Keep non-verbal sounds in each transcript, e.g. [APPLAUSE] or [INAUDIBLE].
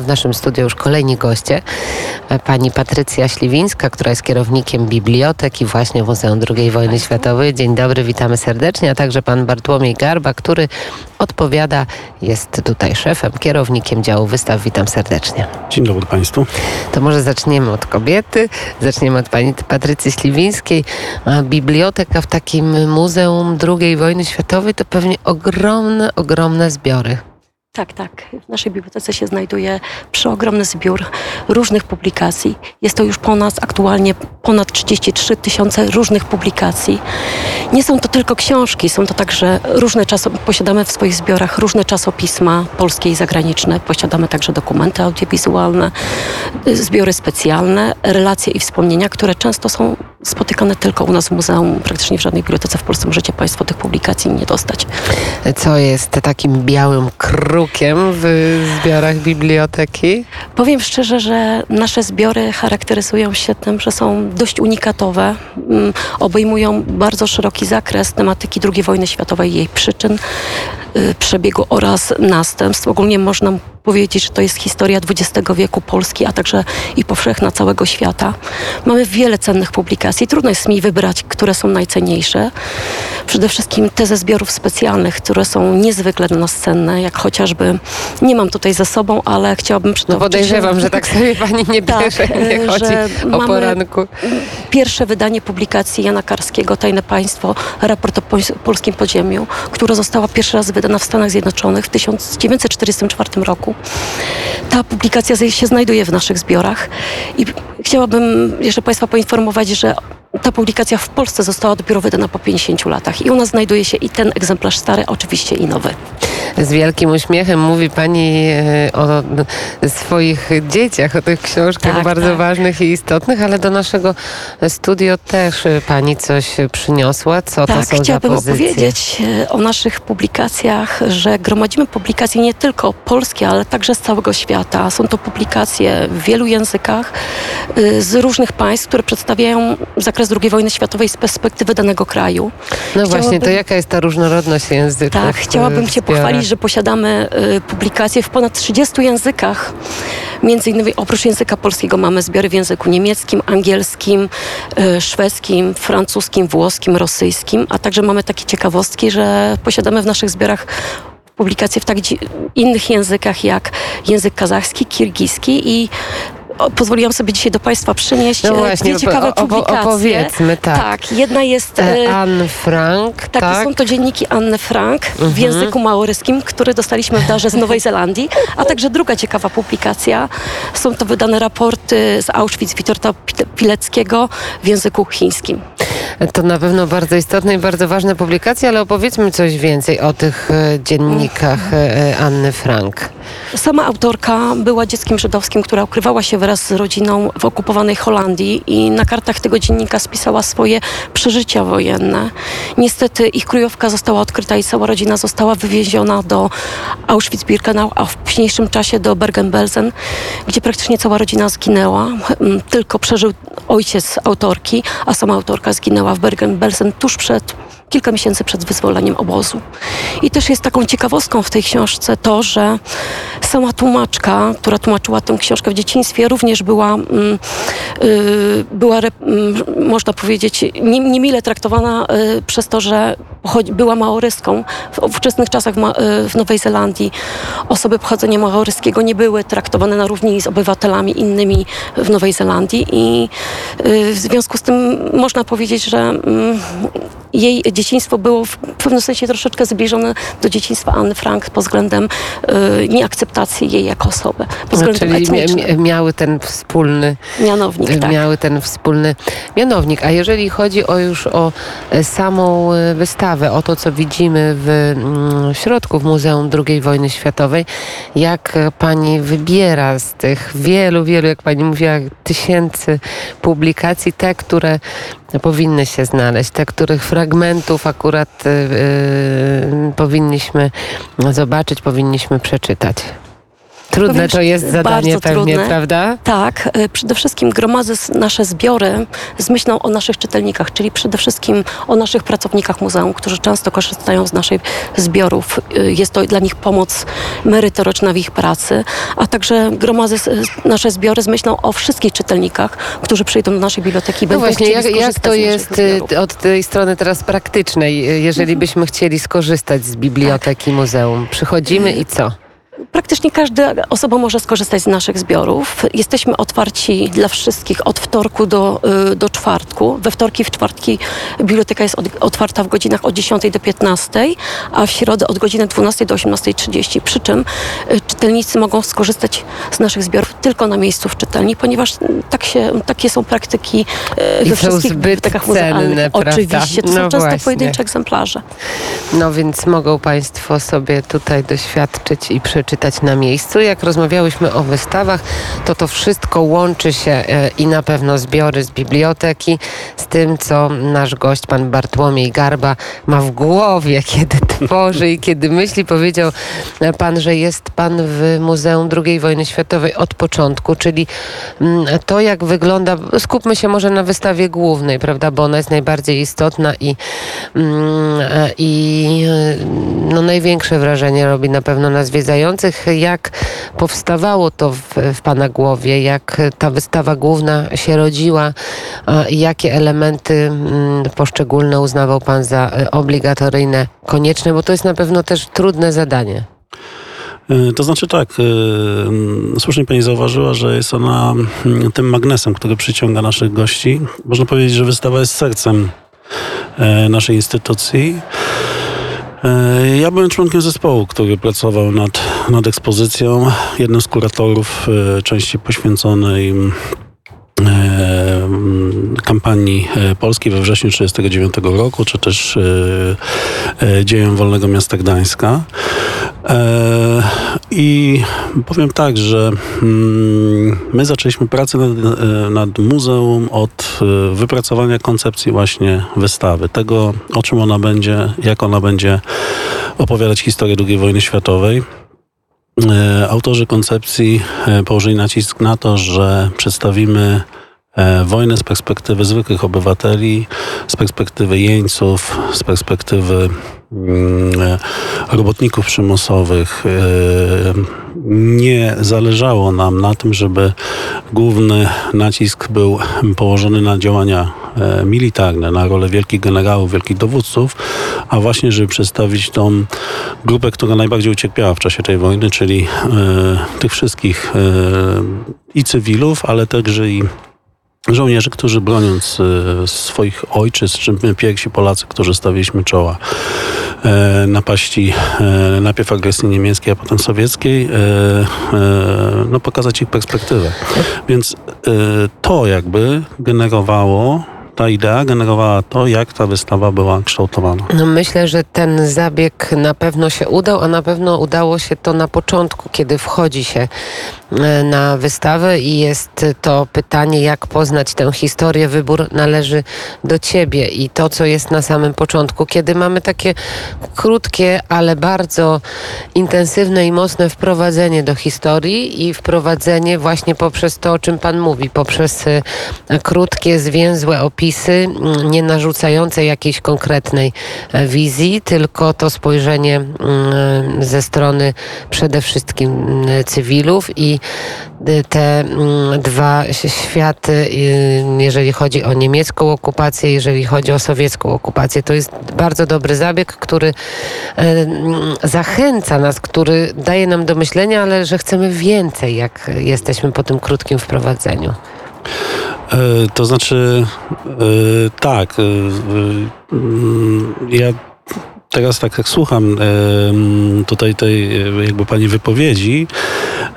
W naszym studiu już kolejni goście. Pani Patrycja Śliwińska, która jest kierownikiem biblioteki właśnie w Muzeum II Wojny Światowej. Dzień dobry, witamy serdecznie. A także pan Bartłomiej Garba, który odpowiada, jest tutaj szefem, kierownikiem działu wystaw. Witam serdecznie. Dzień dobry Państwu. To może zaczniemy od kobiety. Zaczniemy od pani Patrycji Śliwińskiej. Biblioteka w takim Muzeum II Wojny Światowej to pewnie ogromne, ogromne zbiory. Tak, tak. W naszej bibliotece się znajduje przeogromny zbiór różnych publikacji. Jest to już po nas aktualnie ponad 33 tysiące różnych publikacji. Nie są to tylko książki, są to także różne czasopisma. Posiadamy w swoich zbiorach różne czasopisma polskie i zagraniczne. Posiadamy także dokumenty audiowizualne, zbiory specjalne, relacje i wspomnienia, które często są spotykane tylko u nas w muzeum. Praktycznie w żadnej bibliotece w Polsce możecie Państwo tych publikacji nie dostać. Co jest takim białym krukiem w zbiorach biblioteki? Powiem szczerze, że nasze zbiory charakteryzują się tym, że są dość unikatowe. Mm, obejmują bardzo szeroki zakres tematyki II wojny światowej, jej przyczyn, y, przebiegu oraz następstw. Ogólnie można powiedzieć, że to jest historia XX wieku Polski, a także i powszechna całego świata. Mamy wiele cennych publikacji. Trudno jest mi wybrać, które są najcenniejsze. Przede wszystkim te ze zbiorów specjalnych, które są niezwykle dla nas cenne, jak chociażby, nie mam tutaj ze sobą, ale chciałabym przytoczyć... No podejrzewam, że tak sobie pani nie [LAUGHS] tak, bierze, tak, nie chodzi o poranku. Pierwsze wydanie publikacji Jana Karskiego, Tajne Państwo, raport o polskim podziemiu, która została pierwszy raz wydana w Stanach Zjednoczonych w 1944 roku. Ta publikacja się znajduje w naszych zbiorach i chciałabym jeszcze Państwa poinformować, że ta publikacja w Polsce została dopiero wydana po 50 latach i u nas znajduje się i ten egzemplarz stary, oczywiście i nowy. Z wielkim uśmiechem mówi Pani e, o swoich dzieciach, o tych książkach tak, bardzo tak. ważnych i istotnych, ale do naszego studio też Pani coś przyniosła. Co tak, to są chciałabym za pozycje? opowiedzieć e, o naszych publikacjach, że gromadzimy publikacje nie tylko polskie, ale także z całego świata. Są to publikacje w wielu językach e, z różnych państw, które przedstawiają zakres II wojny światowej z perspektywy danego kraju. No chciałabym... właśnie, to jaka jest ta różnorodność języków? Tak, chciałabym Cię pochwalić, że posiadamy y, publikacje w ponad 30 językach. Między innymi oprócz języka polskiego mamy zbiory w języku niemieckim, angielskim, y, szwedzkim, francuskim, włoskim, rosyjskim, a także mamy takie ciekawostki, że posiadamy w naszych zbiorach publikacje w tak innych językach jak język kazachski, kirgiski i pozwoliłam sobie dzisiaj do Państwa przynieść no e, właśnie, dwie ciekawe publikacje. Opowiedzmy, tak. Tak, jedna jest... E, e, Anne Frank, tak. tak. są to dzienniki Anne Frank mhm. w języku maoryskim, które dostaliśmy w darze z Nowej Zelandii, a także druga ciekawa publikacja. Są to wydane raporty z Auschwitz Witolda Pileckiego w języku chińskim. To na pewno bardzo istotne i bardzo ważne publikacje, ale opowiedzmy coś więcej o tych dziennikach Anny Frank. Sama autorka była dzieckiem żydowskim, która ukrywała się wraz z rodziną w okupowanej Holandii i na kartach tego dziennika spisała swoje przeżycia wojenne. Niestety ich kryjówka została odkryta i cała rodzina została wywieziona do Auschwitz-Birkenau, a w późniejszym czasie do Bergen-Belsen, gdzie praktycznie cała rodzina zginęła. Tylko przeżył ojciec autorki, a sama autorka zginęła w Bergen-Belsen tuż przed kilka miesięcy przed wyzwoleniem obozu. I też jest taką ciekawostką w tej książce to, że sama tłumaczka, która tłumaczyła tę książkę w dzieciństwie, również była, mm, y, była y, można powiedzieć, niemile traktowana y, przez to, że była maoryską. W ówczesnych czasach w, y, w Nowej Zelandii osoby pochodzenia maoryskiego nie były traktowane na równi z obywatelami innymi w Nowej Zelandii i y, w związku z tym można powiedzieć, że mm, jej dzieciństwo było w pewnym sensie troszeczkę zbliżone do dzieciństwa Anny Frank pod względem y, nieakceptacji jej jako osoby. Pod no, względem no, czyli miały ten wspólny mianownik. Y, tak. Miały ten wspólny mianownik. A jeżeli chodzi o już o e, samą e, wystawę, o to, co widzimy w mm, środku w Muzeum II wojny światowej, jak pani wybiera z tych wielu, wielu, jak pani mówiła, tysięcy publikacji, te, które powinny się znaleźć, te, których fragmentów akurat yy, powinniśmy zobaczyć, powinniśmy przeczytać. Trudne Powiem, to jest zadanie pewnie, trudne. prawda? Tak, y, przede wszystkim gromadzę nasze zbiory z myślą o naszych czytelnikach, czyli przede wszystkim o naszych pracownikach muzeum, którzy często korzystają z naszych zbiorów. Y, Jest to dla nich pomoc merytoryczna w ich pracy, a także gromadzę s- nasze zbiory z myślą o wszystkich czytelnikach, którzy przyjdą do naszej biblioteki No właśnie, jak, jak to jest y, od tej strony teraz praktycznej, y, jeżeli Mhm. byśmy chcieli skorzystać z biblioteki muzeum? Przychodzimy i co? Praktycznie każda osoba może skorzystać z naszych zbiorów. Jesteśmy otwarci dla wszystkich od wtorku do, y, do czwartku. We wtorki, w czwartki biblioteka jest otwarta w godzinach od 10 do 15, a w środę od godziny 12 do 18.30. Przy czym y, czytelnicy mogą skorzystać z naszych zbiorów tylko na miejscu w czytelni, ponieważ y, tak się, takie są praktyki I we wszystkich bibliotekach muzealnych. prawda? Oczywiście, to No są często właśnie. pojedyncze egzemplarze. No więc mogą Państwo sobie tutaj doświadczyć i przeczytać na miejscu. Jak rozmawiałyśmy o wystawach, to to wszystko łączy się e, i na pewno zbiory z biblioteki z tym, co nasz gość, pan Bartłomiej Garba, ma w głowie, [LAUGHS] kiedy tworzy i kiedy myśli. Powiedział e, pan, że jest pan w Muzeum II Wojny Światowej od początku, czyli mm, to, jak wygląda, skupmy się może na wystawie głównej, prawda, bo ona jest najbardziej istotna i, mm, e, i no, największe wrażenie robi na pewno na zwiedzających. Jak powstawało to w, w Pana głowie, jak ta wystawa główna się rodziła, a jakie elementy mm, poszczególne uznawał Pan za e, obligatoryjne, konieczne, bo to jest na pewno też trudne zadanie. Y, To znaczy tak, y, mm, słusznie pani zauważyła, że jest ona mm, tym magnesem, który przyciąga naszych gości. Można powiedzieć, że wystawa jest sercem e, naszej instytucji. E, Ja byłem członkiem zespołu, który pracował nad, nad ekspozycją. Jednym z kuratorów e, części poświęconej e, kampanii e, polskiej we wrześniu 1939 roku, czy też e, e, dziejom Wolnego Miasta Gdańska. I powiem tak, że mm, my zaczęliśmy pracę nad, nad muzeum od wypracowania koncepcji właśnie wystawy, tego o czym ona będzie, jak ona będzie opowiadać historię II wojny światowej. Autorzy koncepcji położyli nacisk na to, że przedstawimy e, wojnę z perspektywy zwykłych obywateli, z perspektywy jeńców, z perspektywy mm, e, robotników przymusowych. E, Nie zależało nam na tym, żeby główny nacisk był położony na działania militarne, na rolę wielkich generałów, wielkich dowódców, a właśnie, żeby przedstawić tą grupę, która najbardziej ucierpiała w czasie tej wojny, czyli tych wszystkich i cywilów, ale także i żołnierzy, którzy broniąc e, swoich ojczyzn, czy my pierwsi Polacy, którzy stawiliśmy czoła e, napaści e, najpierw agresji niemieckiej, a potem sowieckiej, no pokazać ich perspektywę. Więc e, to jakby generowało, ta idea generowała to, jak ta wystawa była kształtowana. No myślę, że ten zabieg na pewno się udał, a na pewno udało się to na początku, kiedy wchodzi się e, na wystawę i jest to pytanie, jak poznać tę historię. Wybór należy do ciebie i to, co jest na samym początku, kiedy mamy takie krótkie, ale bardzo intensywne i mocne wprowadzenie do historii i wprowadzenie właśnie poprzez to, o czym Pan mówi, poprzez e, krótkie, zwięzłe opisy, mm, nie narzucające jakiejś konkretnej e, wizji, tylko to spojrzenie mm, ze strony przede wszystkim mm, cywilów i y, te dwa światy, y, jeżeli chodzi o niemiecką okupację, jeżeli chodzi o sowiecką okupację. To jest bardzo dobry zabieg, który e, zachęca nas, który daje nam do myślenia, ale że chcemy więcej, jak jesteśmy po tym krótkim wprowadzeniu. E, To znaczy, e, tak. e, Ja teraz tak jak słucham tutaj tej e, jakby pani wypowiedzi,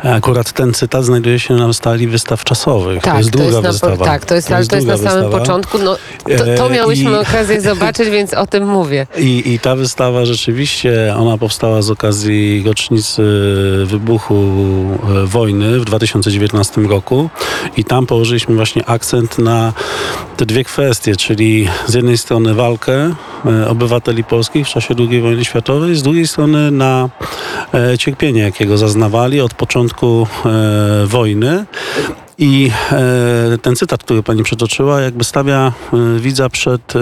akurat ten cytat znajduje się na stali wystaw czasowych. to jest długa na, wystawa. Tak, to jest, ale to jest na samym wystawa. początku. No, to, to E, miałyśmy i- okazję [LAUGHS] zobaczyć, więc o tym mówię. I, I ta wystawa rzeczywiście, ona powstała z okazji rocznicy wybuchu e, wojny w 2019 roku i tam położyliśmy właśnie akcent na te dwie kwestie, czyli z jednej strony walkę obywateli polskich w czasie II wojny światowej, z drugiej strony na e, cierpienie, jakiego zaznawali od początku e, wojny. I e, ten cytat, który pani przytoczyła, jakby stawia widza przed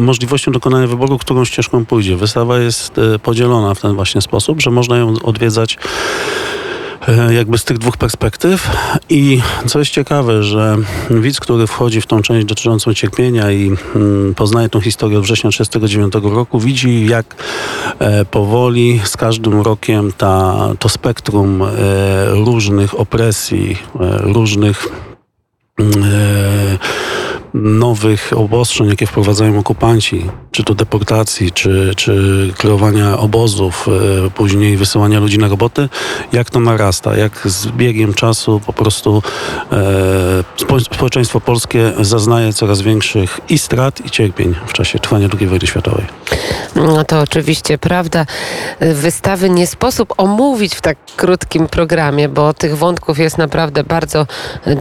możliwością dokonania wyboru, którą ścieżką pójdzie. Wystawa jest podzielona w ten właśnie sposób, że można ją odwiedzać jakby z tych dwóch perspektyw. I co jest ciekawe, że widz, który wchodzi w tą część dotyczącą cierpienia i mm, poznaje tą historię od września 1939 roku, widzi jak e, powoli z każdym rokiem ta, to spektrum e, różnych opresji, e, różnych mm, e, nowych obostrzeń, jakie wprowadzają okupanci, czy to deportacji, czy, czy kreowania obozów, e, później wysyłania ludzi na roboty, jak to narasta, jak z biegiem czasu po prostu e, spo, społeczeństwo polskie zaznaje coraz większych i strat, i cierpień w czasie trwania II wojny światowej. No to oczywiście prawda. Wystawy nie sposób omówić w tak krótkim programie, bo tych wątków jest naprawdę bardzo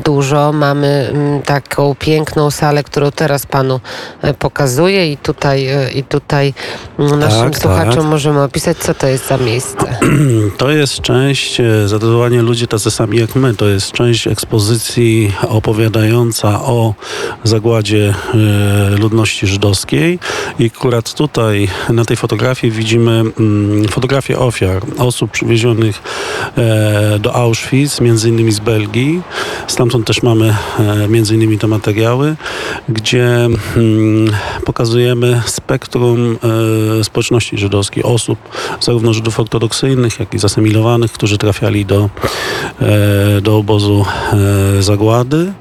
dużo. Mamy mm, taką piękną salę, którą teraz panu e, pokazuję i tutaj, e, i tutaj mm, naszym Tak, słuchaczom tak. możemy opisać, co to jest za miejsce. [CLEARS THROAT] To jest część, e, zatytułowanie Ludzie tacy sami jak my, to jest część ekspozycji opowiadająca o zagładzie ludności żydowskiej i akurat tutaj na tej fotografii widzimy mm, fotografię ofiar, osób przywiezionych do Auschwitz, między innymi z Belgii. Stamtąd też mamy między innymi te materiały, gdzie mm, pokazujemy spektrum e, społeczności żydowskiej, osób, zarówno Żydów ortodoksyjnych, jak i zasymilowanych, którzy trafiali do, e, do obozu e, zagłady.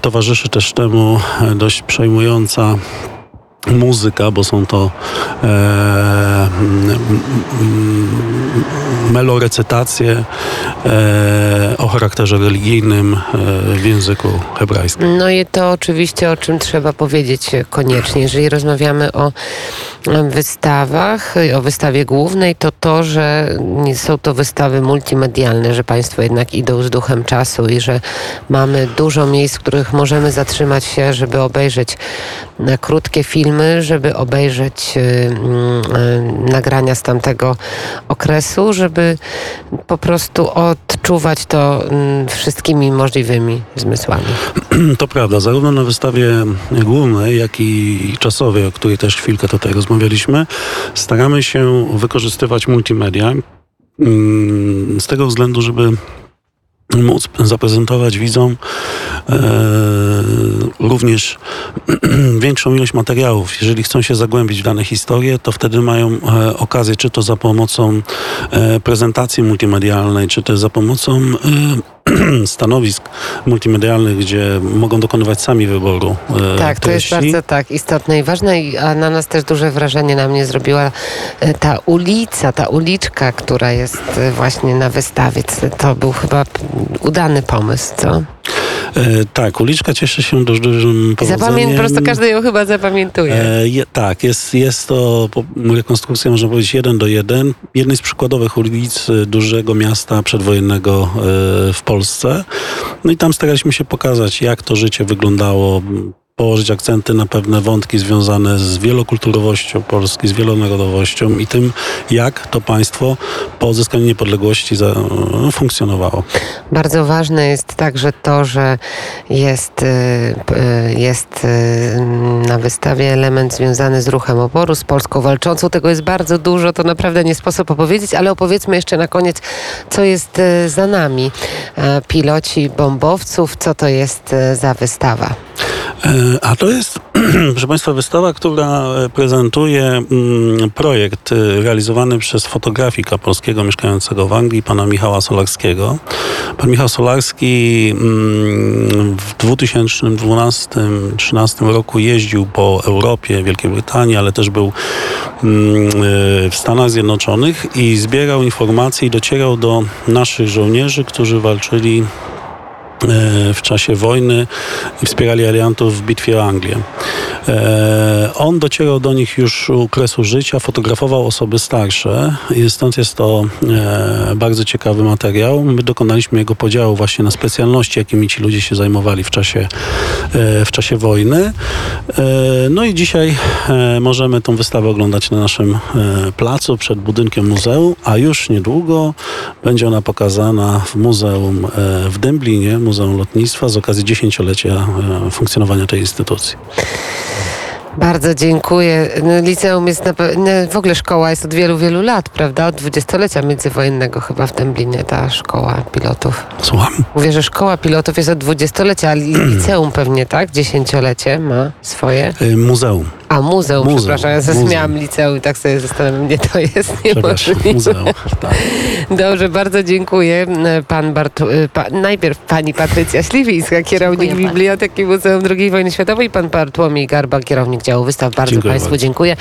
Towarzyszy też temu dość przejmująca muzyka, bo są to e, melorecytacje e, o charakterze religijnym e, w języku hebrajskim. No i to oczywiście, o czym trzeba powiedzieć koniecznie, jeżeli rozmawiamy o wystawach, o wystawie głównej, to to, że są to wystawy multimedialne, że Państwo jednak idą z duchem czasu i że mamy dużo miejsc, w których możemy zatrzymać się, żeby obejrzeć krótkie filmy, żeby obejrzeć e, mm, e, nagrania z tamtego okresu, żeby po prostu odczuwać to mm, wszystkimi możliwymi zmysłami. To prawda, zarówno na wystawie głównej, jak i czasowej, o której też chwilkę tutaj rozmawialiśmy, staramy się wykorzystywać multimedia mm, z tego względu, żeby móc zaprezentować widzom e, również [CLEARS THROAT] większą ilość materiałów. Jeżeli chcą się zagłębić w dane historie, to wtedy mają e, okazję, czy to za pomocą e, prezentacji multimedialnej, czy też za pomocą e, [CLEARS THROAT] stanowisk multimedialnych, gdzie mogą dokonywać sami wyboru e, Tak, to jest treści. bardzo tak istotne i ważne, i- a na nas też duże wrażenie na mnie zrobiła e, ta ulica, ta uliczka, która jest e, właśnie na wystawie. To był chyba udany pomysł, co? E, tak, uliczka cieszy się dość dużym powodzeniem. zapamię- po prostu każdy ją chyba zapamiętuje. E, je, tak, jest, jest to rekonstrukcja, można powiedzieć, jeden do jeden. Jednej z przykładowych ulic e, dużego miasta przedwojennego e, w Polsce. No i tam staraliśmy się pokazać, jak to życie wyglądało, położyć akcenty na pewne wątki związane z wielokulturowością Polski, z wielonarodowością i tym, jak to państwo po odzyskaniu niepodległości no, funkcjonowało. Bardzo ważne jest także to, że jest, y, y, jest y, na wystawie element związany z ruchem oporu, z Polską walczącą. Tego jest bardzo dużo, to naprawdę nie sposób opowiedzieć, ale opowiedzmy jeszcze na koniec, co jest za nami. Piloci bombowców, co to jest za wystawa? E, A to jest, [CLEARS THROAT] proszę Państwa, wystawa, która prezentuje mm, projekt e, realizowany przez fotografika polskiego mieszkającego w Anglii, pana Michała Solarskiego. Pan Michał Solarski mm, w 2012-2013 roku jeździł po Europie, Wielkiej Brytanii, ale też był mm, e, w Stanach Zjednoczonych i zbierał informacje i docierał do naszych żołnierzy, którzy walczyli w czasie wojny i wspierali aliantów w bitwie o Anglię. E, On docierał do nich już u kresu życia, fotografował osoby starsze i stąd jest to e, bardzo ciekawy materiał. My dokonaliśmy jego podziału właśnie na specjalności, jakimi ci ludzie się zajmowali w czasie, e, w czasie wojny. E, No i dzisiaj e, możemy tą wystawę oglądać na naszym e, placu przed budynkiem muzeum, a już niedługo będzie ona pokazana w muzeum e, w Dęblinie, Muzeum Lotnictwa z okazji dziesięciolecia e, funkcjonowania tej instytucji. Bardzo dziękuję. No, liceum jest na no, w ogóle szkoła jest od wielu, wielu lat, prawda? Od dwudziestolecia międzywojennego chyba w Dęblinie ta szkoła pilotów. Słucham. Mówię, że szkoła pilotów jest od dwudziestolecia, a li- [CLEARS THROAT] liceum pewnie, tak? Dziesięciolecie ma swoje. E, Muzeum. A muzeum, Muzeum, przepraszam, ja zrozumiałam liceum i tak sobie zastanawiam, mnie to jest niemożliwe. muzeum. Tak. Dobrze, bardzo dziękuję. Pan Bartu, y, pa, najpierw pani Patrycja Śliwińska, kierownik Dziękuję bardzo. Biblioteki Muzeum II Wojny Światowej, pan Bartłomiej Garba, kierownik działu wystaw. Bardzo Dziękuję Państwu bardzo. dziękuję.